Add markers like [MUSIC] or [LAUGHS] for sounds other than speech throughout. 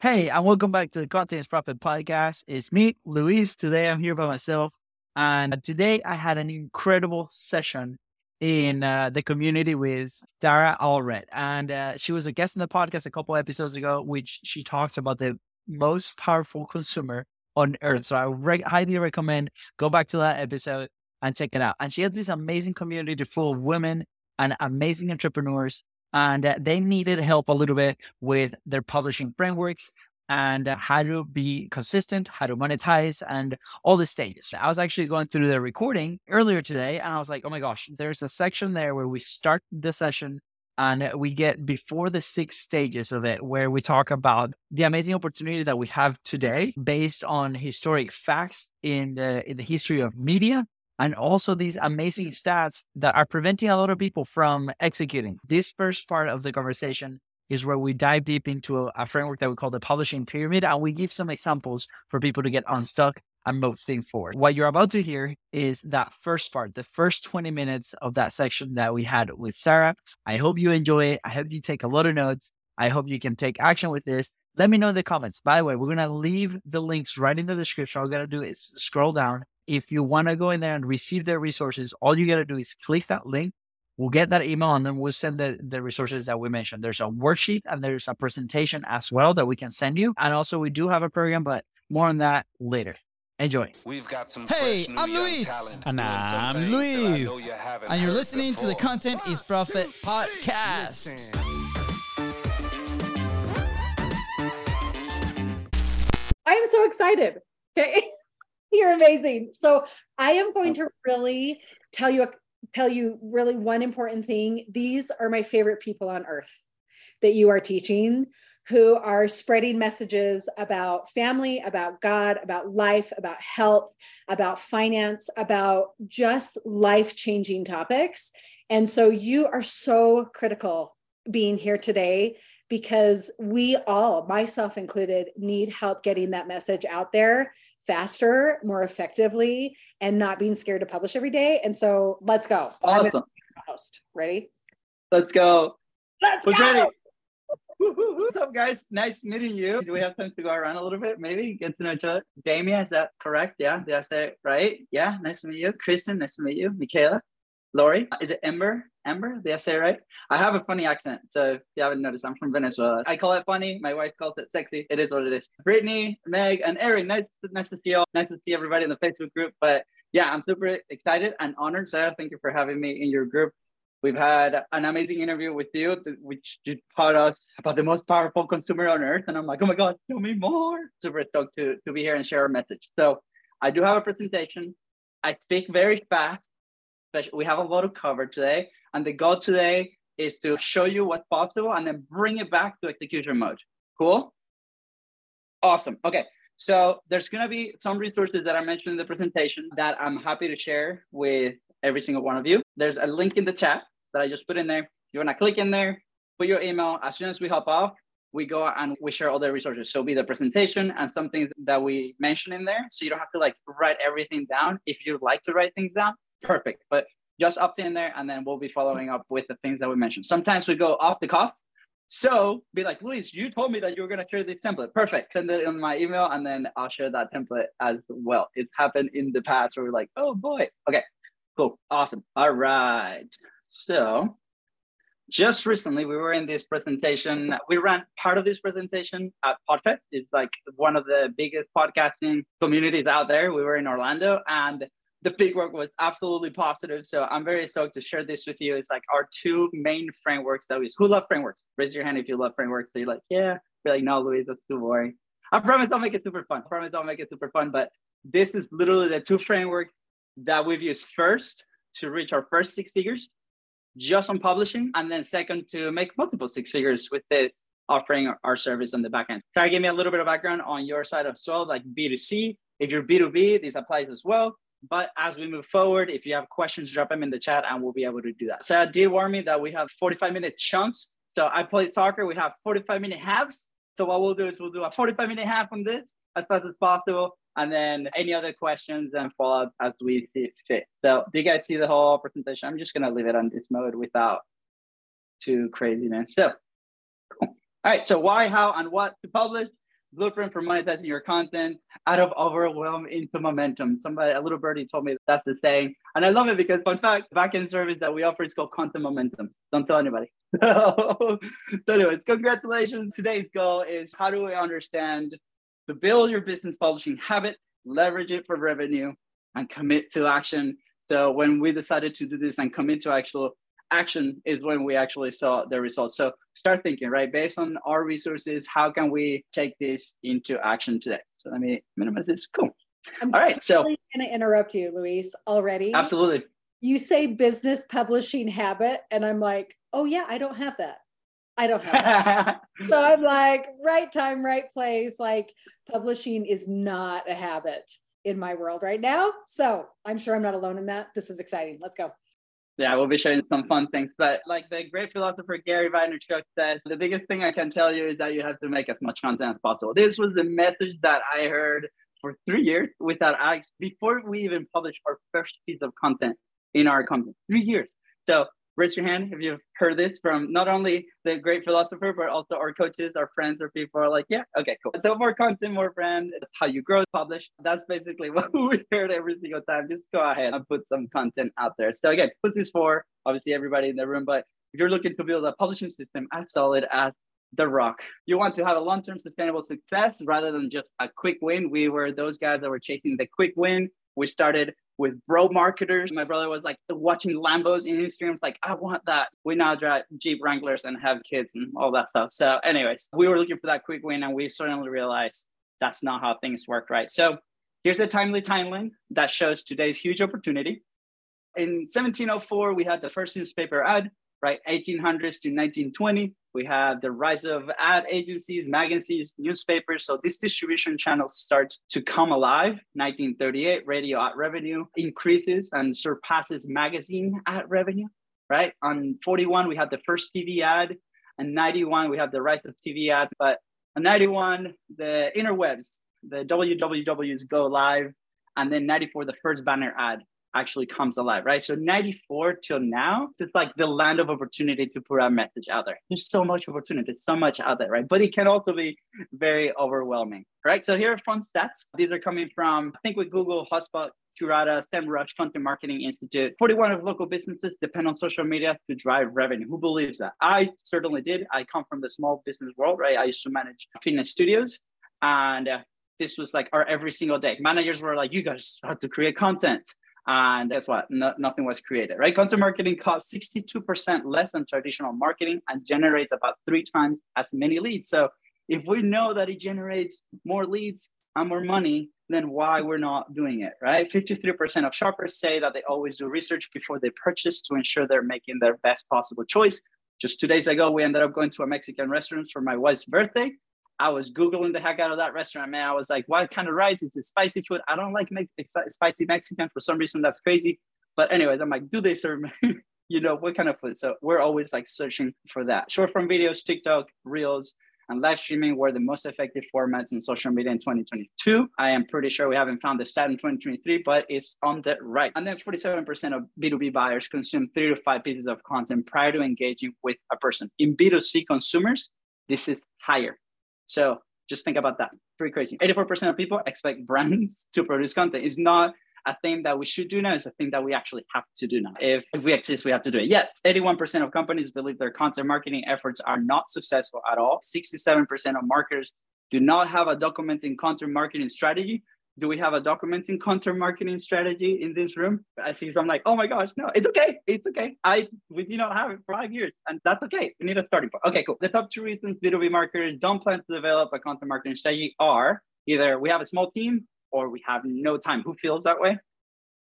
Hey, and welcome back to the Content is Profit podcast. It's me, Luis. Today I'm here by myself. And today I had an incredible session in uh, the community with Sarah Allred. And uh, she was a guest in the podcast a couple episodes ago, which she talked about the most powerful consumer on earth. So I re- highly recommend go back to that episode and check it out. And she has this amazing community full of women and amazing entrepreneurs and uh, they needed help a little bit with their publishing frameworks and uh, how to be consistent, how to monetize, and all the stages. I was actually going through the recording earlier today, and I was like, oh my gosh, there's a section there where we start the session and we get before the six stages of it, where we talk about the amazing opportunity that we have today based on historic facts in the in the history of media and also these amazing mm. stats that are preventing a lot of people from executing. This first part of the conversation is where we dive deep into a, framework that we call the publishing pyramid, and we give some examples for people to get unstuck and move things forward. What you're about to hear is that first part, the first 20 minutes of that section that we had with Sarah. I hope you enjoy it. I hope you take a lot of notes. I hope you can take action with this. Let me know in the comments. By the way, we're going to leave the links right in the description. All you got to do is scroll down if you want to go in there and receive their resources, all you got to do is click that link. We'll get that email and then we'll send the, the resources that we mentioned. There's a worksheet and there's a presentation as well that we can send you. And also, we do have a program, but more on that later. Enjoy. We've got some hey, I'm Luis. And I'm Luis. And you're listening before. to the Content is Profit podcast. I am so excited. Okay. [LAUGHS] You're amazing. So I am going to really tell you tell you really one important thing. These are my favorite people on earth that you are teaching who are spreading messages about family, about God, about life, about health, about finance, about just life-changing topics. And so you are so critical being here today because we all, myself included, need help getting that message out there faster, more effectively, and not being scared to publish every day. And so let's go. Awesome. Host. Ready? Let's go. Let's Who's go. Ready? What's up, guys? Nice meeting you. Do we have time to go around a little bit? Maybe get to know each other. Damien, is that correct? Yeah. Did I say it right? Yeah. Nice to meet you. Kristen, nice to meet you. Michaela, Lori, is it Ember? Ember, did I right? I have a funny accent. So if you haven't noticed, I'm from Venezuela. I call it funny. My wife calls it sexy. It is what it is. Brittany, Meg, and Erin, nice, nice to see you all. Nice to see everybody in the Facebook group. But yeah, I'm super excited and honored. Sarah, thank you for having me in your group. We've had an amazing interview with you, which you taught us about the most powerful consumer on earth. And I'm like, oh my God, tell me more. Super stoked to, to be here and share our message. So I do have a presentation. I speak very fast But we have a lot of cover today. And the goal today is to show you what's possible and then bring it back to execution mode. Cool? Awesome. Okay. So there's going to be some resources that I mentioned in the presentation that I'm happy to share with every single one of you. There's a link in the chat that I just put in there. You want to click in there, put your email. As soon as we hop off, we go and we share all the resources. So be the presentation and something that we mention in there. So you don't have to like write everything down. If you'd like to write things down, perfect. But just opt in there and then we'll be following up with the things that we mentioned. Sometimes we go off the cuff. So be like, Luis, you told me that you were going to share this template. Perfect. Send it in my email and then I'll share that template as well. It's happened in the past where we're like, oh boy. Okay, cool. Awesome. All right. So just recently we were in this presentation. We ran part of this presentation at PodFest. It's like one of the biggest podcasting communities out there. We were in Orlando and the big work was absolutely positive. So I'm very stoked to share this with you. It's like our two main frameworks that we use. Who love frameworks? Raise your hand if you love frameworks. You're like, yeah. You're like, no, Luis, that's too boring. I promise I'll make it super fun. I promise I'll make it super fun. But this is literally the two frameworks that we've used first to reach our first six figures just on publishing. And then second to make multiple six figures with this offering our service on the back end. Try to give me a little bit of background on your side as well, like B2C. If you're B2B, this applies as well. But as we move forward, if you have questions, drop them in the chat and we'll be able to do that. Sarah did warn me that we have 45 minute chunks. So I play soccer, we have 45 minute halves. So what we'll do is we'll do a 45 minute half on this as fast as possible. And then any other questions and follow up as we see fit. So do you guys see the whole presentation? I'm just gonna leave it on this mode without too craziness. So cool. all right, so why, how, and what to publish. Blueprint for monetizing your content out of overwhelm into momentum. Somebody, a little birdie told me that's the saying. And I love it because, fun fact, backend service that we offer is called content momentum. Don't tell anybody. [LAUGHS] so, anyways, congratulations. Today's goal is how do we understand to build your business publishing habit, leverage it for revenue, and commit to action. So when we decided to do this and commit to actual action is when we actually saw the results. So start thinking, right? Based on our resources, how can we take this into action today? So let me minimize this. Cool. I'm All right. So I'm going to interrupt you, Luis, already. Absolutely. You say business publishing habit, and I'm like, oh, yeah, I don't have that. I don't have that. [LAUGHS] so I'm like, right time, right place. Like, publishing is not a habit in my world right now. So I'm sure I'm not alone in that. This is exciting. Let's go yeah, we'll be sharing some fun things. But like the great philosopher Gary Vaynerchuk says, the biggest thing I can tell you is that you have to make as much content as possible. This was the message that I heard for three years without ads before we even published our first piece of content in our company. Three years. So raise your hand if you've heard this from not only the great philosopher, but also our coaches, our friends, or people are like, yeah, okay, cool. So more content, more brand. It's how you grow, publish. That's basically [LAUGHS] what we heard every single time. Just go ahead and put some content out there. So again, put this for obviously everybody in the room, but if you're looking to build a publishing system as solid as the rock. You want to have a long-term sustainable success rather than just a quick win. We were those guys that were chasing the quick win. We started with bro marketers. My brother was like watching Lambos in Instagram. It's like, I want that. We now drive Jeep Wranglers and have kids and all that stuff. So, anyways, we were looking for that quick win and we suddenly realized that's not how things work, right? So, here's a timely timeline that shows today's huge opportunity. In 1704, we had the first newspaper ad right? 1800s to 1920, we have the rise of ad agencies, magazines, newspapers. So this distribution channel starts to come alive. 1938, radio ad revenue increases and surpasses magazine ad revenue, right? On 41, we have the first TV ad. And 91, we have the rise of TV ads. But on 91, the interwebs, the WWWs go live. And then 94, the first banner ad actually comes alive, right? So 94 till now, it's like the land of opportunity to put our message out there. There's so much opportunity, so much out there, right? But it can also be very overwhelming, right? So here are fun stats. These are coming from, I think with Google, HubSpot, Curata, SEMrush, Content Marketing Institute. 41 of local businesses depend on social media to drive revenue. Who believes that? I certainly did. I come from the small business world, right? I used to manage fitness studios and uh, this was like our every single day. Managers were like, you guys have to create content. And guess what? No, nothing was created, right? Content marketing costs 62% less than traditional marketing and generates about three times as many leads. So if we know that it generates more leads and more money, then why we're not doing it, right? 53% of shoppers say that they always do research before they purchase to ensure they're making their best possible choice. Just two days ago, we ended up going to a Mexican restaurant for my wife's birthday. I was Googling the heck out of that restaurant, man. I was like, what kind of rice? Is it spicy food? I don't like spicy Mexican. For some reason, that's crazy. But anyways, I'm like, do they serve, [LAUGHS] you know, what kind of food? So we're always like searching for that. Short form videos, TikTok, Reels, and live streaming were the most effective formats in social media in 2022. I am pretty sure we haven't found the stat in 2023, but it's on the right. And then 47% of B2B buyers consume three to five pieces of content prior to engaging with a person. In B2C consumers, this is higher. So just think about that. Pretty crazy. 84% of people expect brands [LAUGHS] to produce content. It's not a thing that we should do now. It's a thing that we actually have to do now. If, if we exist, we have to do it. Yet, 81% of companies believe their content marketing efforts are not successful at all. 67% of marketers do not have a documenting content marketing strategy do we have a documenting content marketing strategy in this room? I see some like, oh my gosh, no, it's okay. It's okay. I we did not have it for five years, and that's okay. We need a starting point. Okay, cool. The top two reasons B2B marketers don't plan to develop a content marketing strategy are either we have a small team or we have no time. Who feels that way?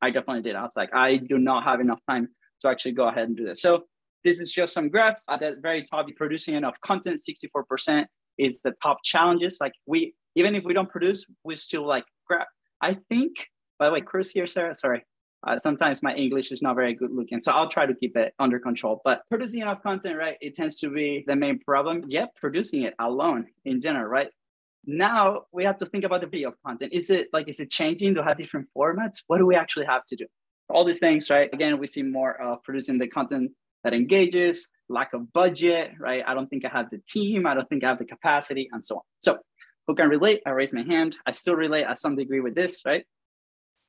I definitely did. I was like, I do not have enough time to actually go ahead and do this. So this is just some graphs at the very top. Producing enough content, 64% is the top challenges. Like we, even if we don't produce, we still like grab. I think, by the way, Chris here, Sarah, sorry. Uh, sometimes my English is not very good looking, so I'll try to keep it under control. But producing enough content, right, it tends to be the main problem. Yep, producing it alone in general, right? Now we have to think about the video content. Is it like, is it changing to have different formats? What do we actually have to do? All these things, right? Again, we see more of producing the content that engages, lack of budget, right? I don't think I have the team, I don't think I have the capacity, and so on. So Who can relate? I raise my hand. I still relate at some degree with this, right?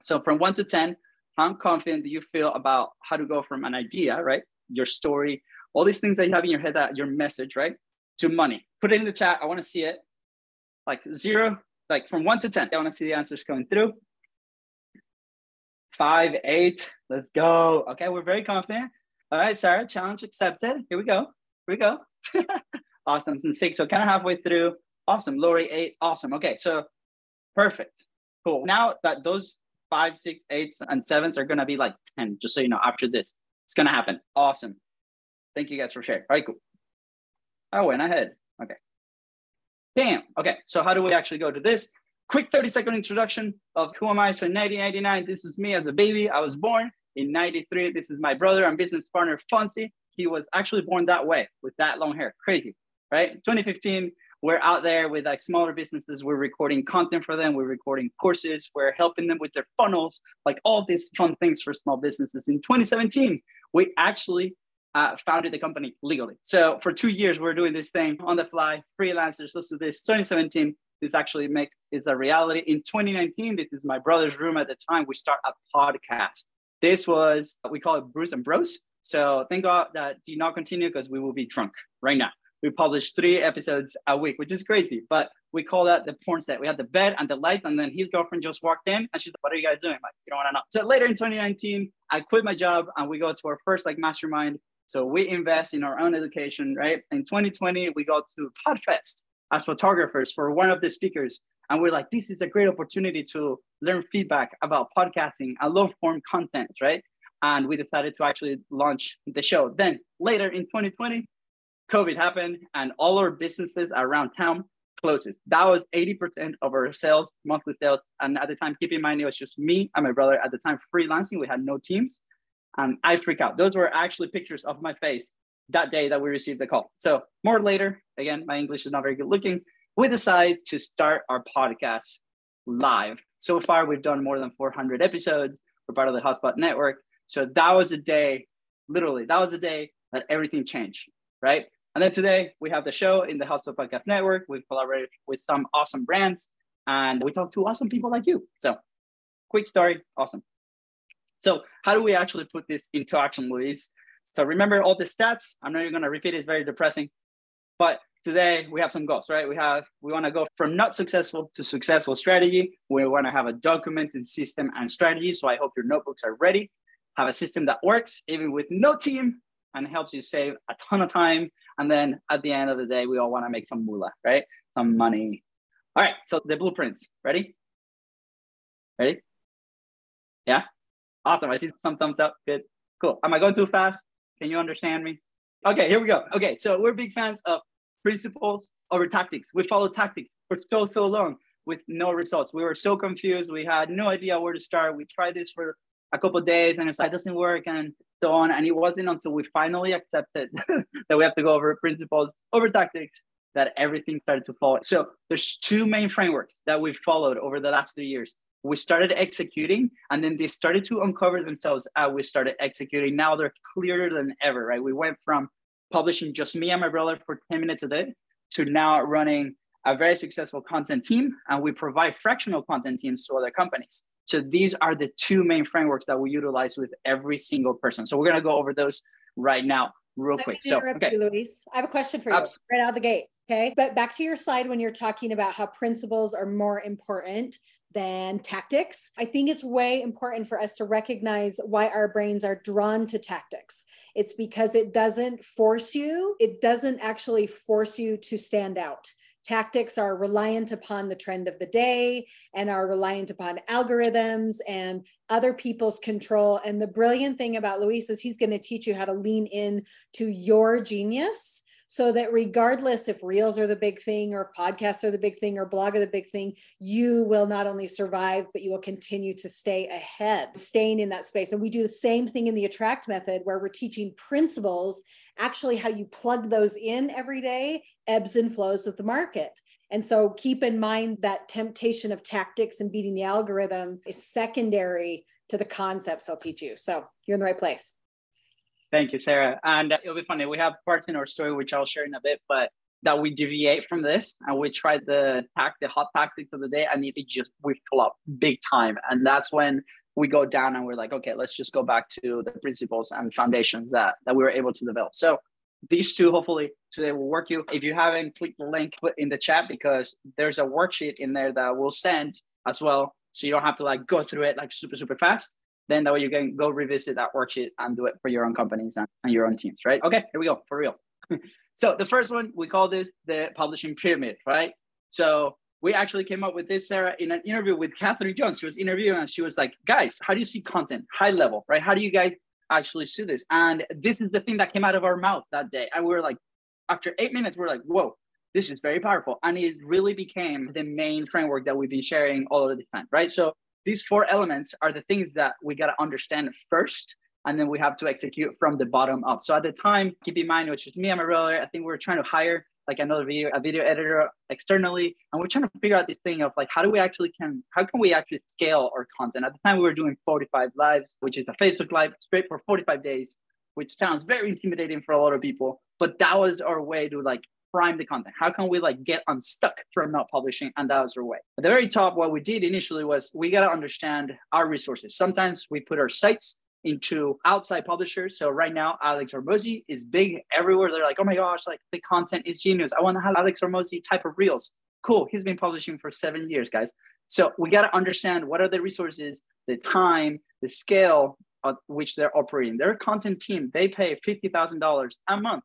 So from one to 10, how confident do you feel about how to go from an idea, right? Your story, all these things that you have in your head, that your message, right? To money. Put it in the chat. I want to see it. Like zero, like from one to 10. I want to see the answers coming through. Five, eight. Let's go. Okay, we're very confident. All right, Sarah, challenge accepted. Here we go. Here we go. [LAUGHS] awesome. And six, so kind of halfway through. Awesome. Lori, eight. Awesome. Okay, so perfect. Cool. Now that those five, six, eights, and sevens are gonna be like 10, just so you know, after this. It's gonna happen. Awesome. Thank you guys for sharing. All right, cool. I went ahead. Okay. Bam. Okay, so how do we actually go to this? Quick 30 second introduction of who am I? So in 1999, this was me as a baby. I was born in 93. This is my brother and business partner, Fonzie. He was actually born that way with that long hair. Crazy, right? 2015, we're out there with like smaller businesses. We're recording content for them. We're recording courses. We're helping them with their funnels, like all these fun things for small businesses. In 2017, we actually uh, founded the company legally. So for two years, we're doing this thing on the fly, freelancers. Let's do this. 2017, this actually makes is a reality. In 2019, this is my brother's room at the time. We start a podcast. This was we call it Brews and Bros. So thank God that did not continue because we will be drunk right now we publish three episodes a week, which is crazy. But we call that the porn set. We had the bed and the light, and then his girlfriend just walked in and she's like, What are you guys doing? I'm like, you don't want to know. So later in 2019, I quit my job and we go to our first like mastermind. So we invest in our own education, right? In 2020, we go to Podfest as photographers for one of the speakers. And we're like, this is a great opportunity to learn feedback about podcasting and long form content, right? And we decided to actually launch the show. Then later in 2020, COVID happened and all our businesses around town closes. That was 80% of our sales, monthly sales. And at the time, keep in mind, it was just me and my brother at the time freelancing. We had no teams. And I freak out. Those were actually pictures of my face that day that we received the call. So more later, again, my English is not very good looking. We decide to start our podcast live. So far, we've done more than 400 episodes. We're part of the HubSpot Network. So that was a day, literally, that was a day that everything changed, right? And then today we have the show in the HubSpot Podcast Network. We've collaborated with some awesome brands and we talk to awesome people like you. So, quick story, awesome. So, how do we actually put this into action, Luis? So, remember all the stats. I'm not even going to repeat it, it's very depressing. But today we have some goals, right? We have, we want to go from not successful to successful strategy. We want to have a documented system and strategy. So, I hope your notebooks are ready. Have a system that works even with no team and helps you save a ton of time and then at the end of the day, we all want to make some moolah, right? Some money. All right, so the blueprints. Ready? Ready? Yeah? Awesome. I see some thumbs up. Good. Cool. Am I going too fast? Can you understand me? Okay, here we go. Okay, so we're big fans of principles over tactics. We followed tactics for so, so long with no results. We were so confused. We had no idea where to start. We tried this for a couple days and it's like, doesn't work. And so on. And it wasn't until we finally accepted [LAUGHS] that we have to go over principles, over tactics, that everything started to fall. So there's two main frameworks that we've followed over the last three years. We started executing, and then they started to uncover themselves as we started executing. Now they're clearer than ever, right? We went from publishing just me and my brother for 10 minutes a day to now running a very successful content team, and we provide fractional content teams to other companies. So these are the two main frameworks that we utilize with every single person. So we're going to go over those right now, real quick. So, okay. You, Luis. I have a question for you Absolutely. right out of the gate. Okay. But back to your slide when you're talking about how principles are more important than tactics. I think it's way important for us to recognize why our brains are drawn to tactics. It's because it doesn't force you, it doesn't actually force you to stand out. Tactics are reliant upon the trend of the day and are reliant upon algorithms and other people's control. And the brilliant thing about Luis is he's going to teach you how to lean in to your genius so that regardless if reels are the big thing or if podcasts are the big thing or blog are the big thing, you will not only survive, but you will continue to stay ahead, staying in that space. And we do the same thing in the attract method where we're teaching principles actually how you plug those in every day ebbs and flows with the market. And so keep in mind that temptation of tactics and beating the algorithm is secondary to the concepts I'll teach you. So you're in the right place. Thank you, Sarah. And it'll be funny. We have parts in our story which I'll share in a bit, but that we deviate from this and we try the tact, the hot tactics of the day, and it, just we up big time. And that's when we go down and we're like, okay, let's just go back to the principles and foundations that that we were able to develop. So these two hopefully today will work you. If you haven't clicked the link in the chat because there's a worksheet in there that we'll send as well. So you don't have to like go through it like super, super fast. Then that way you can go revisit that worksheet and do it for your own companies and, and your own teams, right? Okay, here we go for real. [LAUGHS] so the first one, we call this the publishing pyramid, right? So we actually came up with this, Sarah, in an interview with Catherine Jones. She was interviewing and she was like, guys, how do you see content high level, right? How do you guys actually see this? And this is the thing that came out of our mouth that day. And we were like, after eight minutes, we we're like, whoa, this is very powerful. And it really became the main framework that we've been sharing all of the time, right? So these four elements are the things that we got to understand first and then we have to execute from the bottom up. So at the time, keep in mind, which is me, I'm a realtor. I think we are trying to hire like another video, a video editor externally. And we're trying to figure out this thing of like, how do we actually can, how can we actually scale our content? At the time we were doing 45 lives, which is a Facebook live straight for 45 days, which sounds very intimidating for a lot of people. But that was our way to like prime the content. How can we like get unstuck from not publishing? And that was our way. At the very top, what we did initially was we got to understand our resources. Sometimes we put our sites into outside publishers. So right now, Alex Hormozi is big everywhere. They're like, oh my gosh, like the content is genius. I want to have Alex Hormozi type of reels. Cool. He's been publishing for seven years, guys. So we got to understand what are the resources, the time, the scale at which they're operating. Their content team, they pay $50,000 a month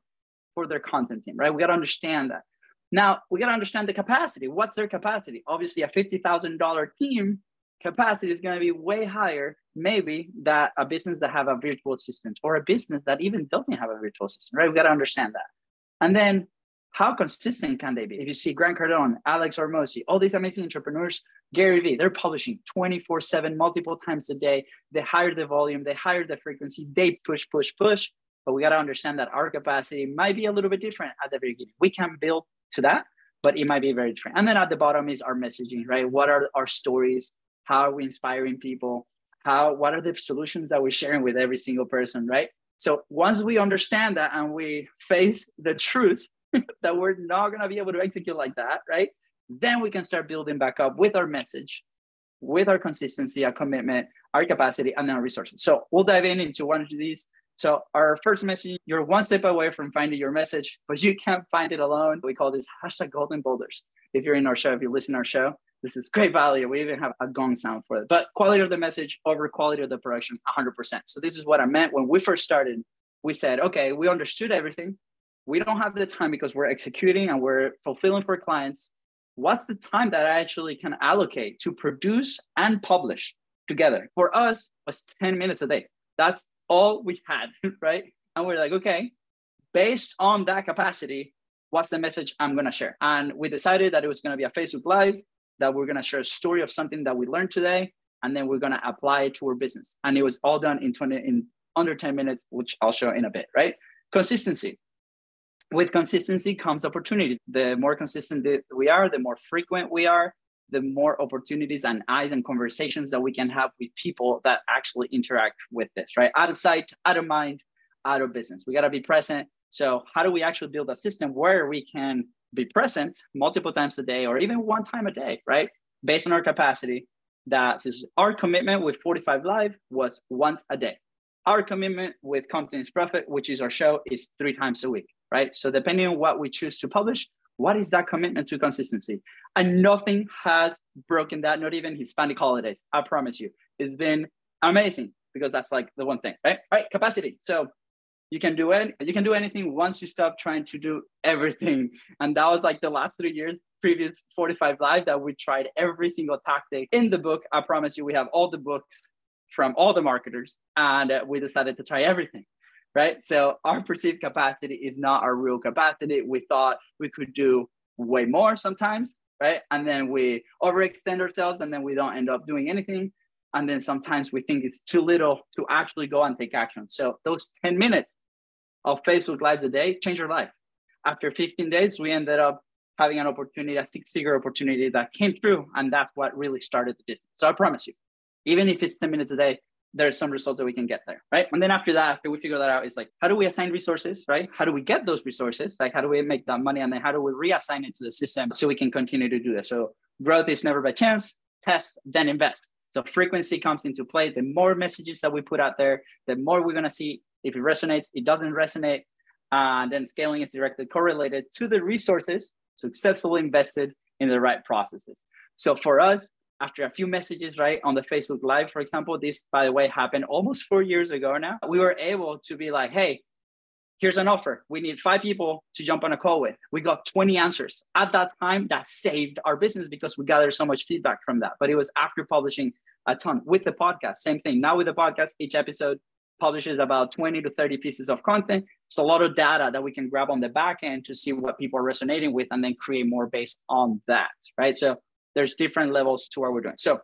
for their content team, right? We got to understand that. Now we got to understand the capacity. What's their capacity? Obviously, a $50,000 team capacity is going to be way higher maybe that a business that have a virtual assistant or a business that even doesn't have a virtual assistant right we got to understand that and then how consistent can they be if you see grant cardone alex hormozi all these amazing entrepreneurs gary vee they're publishing 24 7 multiple times a day they hire the volume they hire the frequency they push push push but we got to understand that our capacity might be a little bit different at the beginning. We can build to that but it might be very different. And then at the bottom is our messaging right? What are our stories? How are we inspiring people? How what are the solutions that we're sharing with every single person right? So once we understand that and we face the truth [LAUGHS] that we're not going to be able to execute like that right? Then we can start building back up with our message with our consistency our commitment our capacity and our resources. So we'll dive in into one of these so our first message you're one step away from finding your message but you can't find it alone we call this hashtag golden boulders if you're in our show if you listen to our show this is great value. We even have a gong sound for it. But quality of the message over quality of the production, 100%. So this is what I meant when we first started. We said, okay, we understood everything. We don't have the time because we're executing and we're fulfilling for clients. What's the time that I actually can allocate to produce and publish together? For us, was 10 minutes a day. That's all we had, [LAUGHS] right? And we're like, okay, based on that capacity, what's the message I'm going to share? And we decided that it was going to be a Facebook Live that we're going to share a story of something that we learned today and then we're going to apply it to our business and it was all done in 20 in under 10 minutes which i'll show in a bit right consistency with consistency comes opportunity the more consistent we are the more frequent we are the more opportunities and eyes and conversations that we can have with people that actually interact with this right out of sight out of mind out of business we got to be present so how do we actually build a system where we can be present multiple times a day or even one time a day, right? Based on our capacity. That is our commitment with 45 Live was once a day. Our commitment with Content is Profit, which is our show, is three times a week, right? So depending on what we choose to publish, what is that commitment to consistency? And nothing has broken that, not even Hispanic holidays. I promise you. It's been amazing because that's like the one thing, right? All right, capacity. So you can do it you can do anything once you stop trying to do everything and that was like the last three years previous 45 live that we tried every single tactic in the book i promise you we have all the books from all the marketers and uh, we decided to try everything right so our perceived capacity is not our real capacity we thought we could do way more sometimes right and then we overextend ourselves and then we don't end up doing anything and then sometimes we think it's too little to actually go and take action so those 10 minutes of Facebook Lives a day changed our life. After 15 days, we ended up having an opportunity, a six figure opportunity that came through. And that's what really started the business. So I promise you, even if it's 10 minutes a day, there's some results that we can get there, right? And then after that, after we figure that out, it's like, how do we assign resources, right? How do we get those resources? Like, how do we make that money? And then how do we reassign it to the system so we can continue to do this? So growth is never by chance, test, then invest. So frequency comes into play. The more messages that we put out there, the more we're going to see if it resonates, it doesn't resonate. And then scaling is directly correlated to the resources successfully invested in the right processes. So for us, after a few messages, right, on the Facebook Live, for example, this, by the way, happened almost [LAUGHS] four years ago now. We were able to be like, hey, here's an offer. We need five people to jump on a call with. We got 20 answers. At that time, that saved our business because we gathered so much feedback from that. But it was after publishing a ton with the podcast. Same thing. Now with the podcast, each episode publishes about 20 to 30 pieces of content. So a lot of data that we can grab on the back end to see what people are resonating with and then create more based on that. Right. So there's different levels to what we're doing. So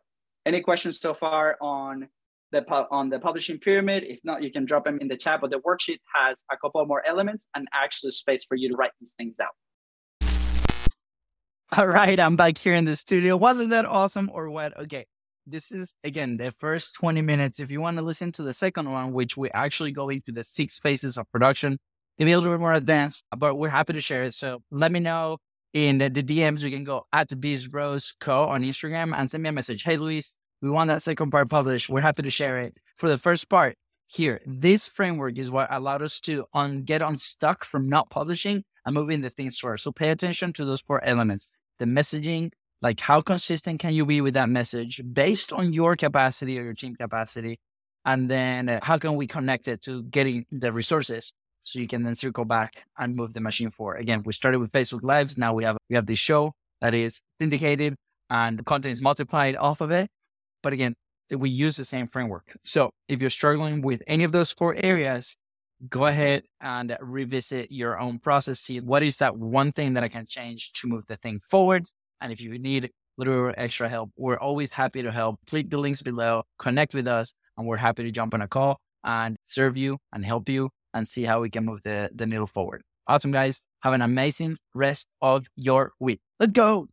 any questions so far on the on the publishing pyramid? If not, you can drop them in the chat. But the worksheet has a couple more elements and actually space for you to write these things out. All right, I'm back here in the studio. Wasn't that awesome or what? Okay. This is again the first 20 minutes. If you want to listen to the second one, which we actually go into the six phases of production, it'll be a little bit more advanced, but we're happy to share it. So let me know in the DMs, you can go at Bros Co on Instagram and send me a message. Hey, Luis, we want that second part published. We're happy to share it. For the first part, here, this framework is what allowed us to un- get unstuck from not publishing and moving the things forward. So pay attention to those four elements the messaging, like how consistent can you be with that message based on your capacity or your team capacity? And then uh, how can we connect it to getting the resources so you can then circle back and move the machine forward. Again, we started with Facebook Lives. Now we have we have this show that is syndicated and the content is multiplied off of it. But again, we use the same framework. So if you're struggling with any of those four areas, go ahead and revisit your own process. See what is that one thing that I can change to move the thing forward. And if you need a little extra help, we're always happy to help. Click the links below, connect with us, and we're happy to jump on a call and serve you and help you and see how we can move the, the needle forward. Awesome, guys. Have an amazing rest of your week. Let's go.